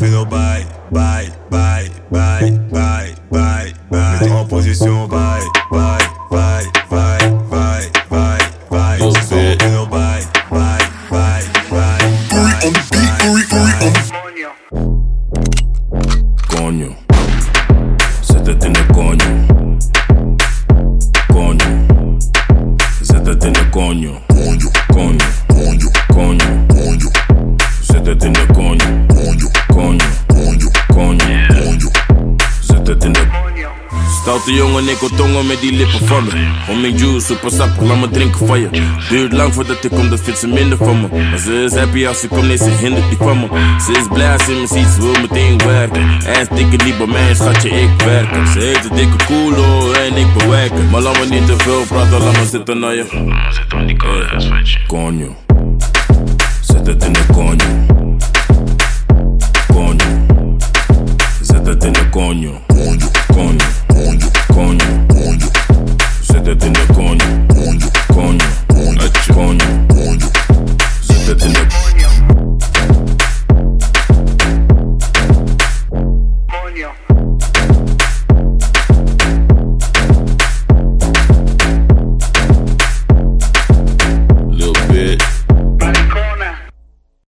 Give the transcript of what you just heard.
fazendo vai, vai, vai, vai, vai, vai, vai. Então posição vai, vai, vai, vai, vai, vai, vai. Você fazendo vai, vai, vai, vai. Coño, se te tiene coño. Coño, se te tiene coño. Coño. Stoute jongen, ik wil tongen met die lippen van me. Om mijn juice, super sappig, laat me drinken van je. Duurt lang voordat ik kom, dat vindt ze minder van me. Maar ze is happy als ze komt, nee, ze hindert die van me. Ze is blij als ze me ziet, ze wil meteen werken. En dikke niet bij mij, schatje, ik werken. Ze heeft een dikke koelo en ik bewerken. Maar laat me niet te veel praten, laat me zitten naar je. Zit on die je. Coño. Zet het in de coño. Coño. Zet het in de coño.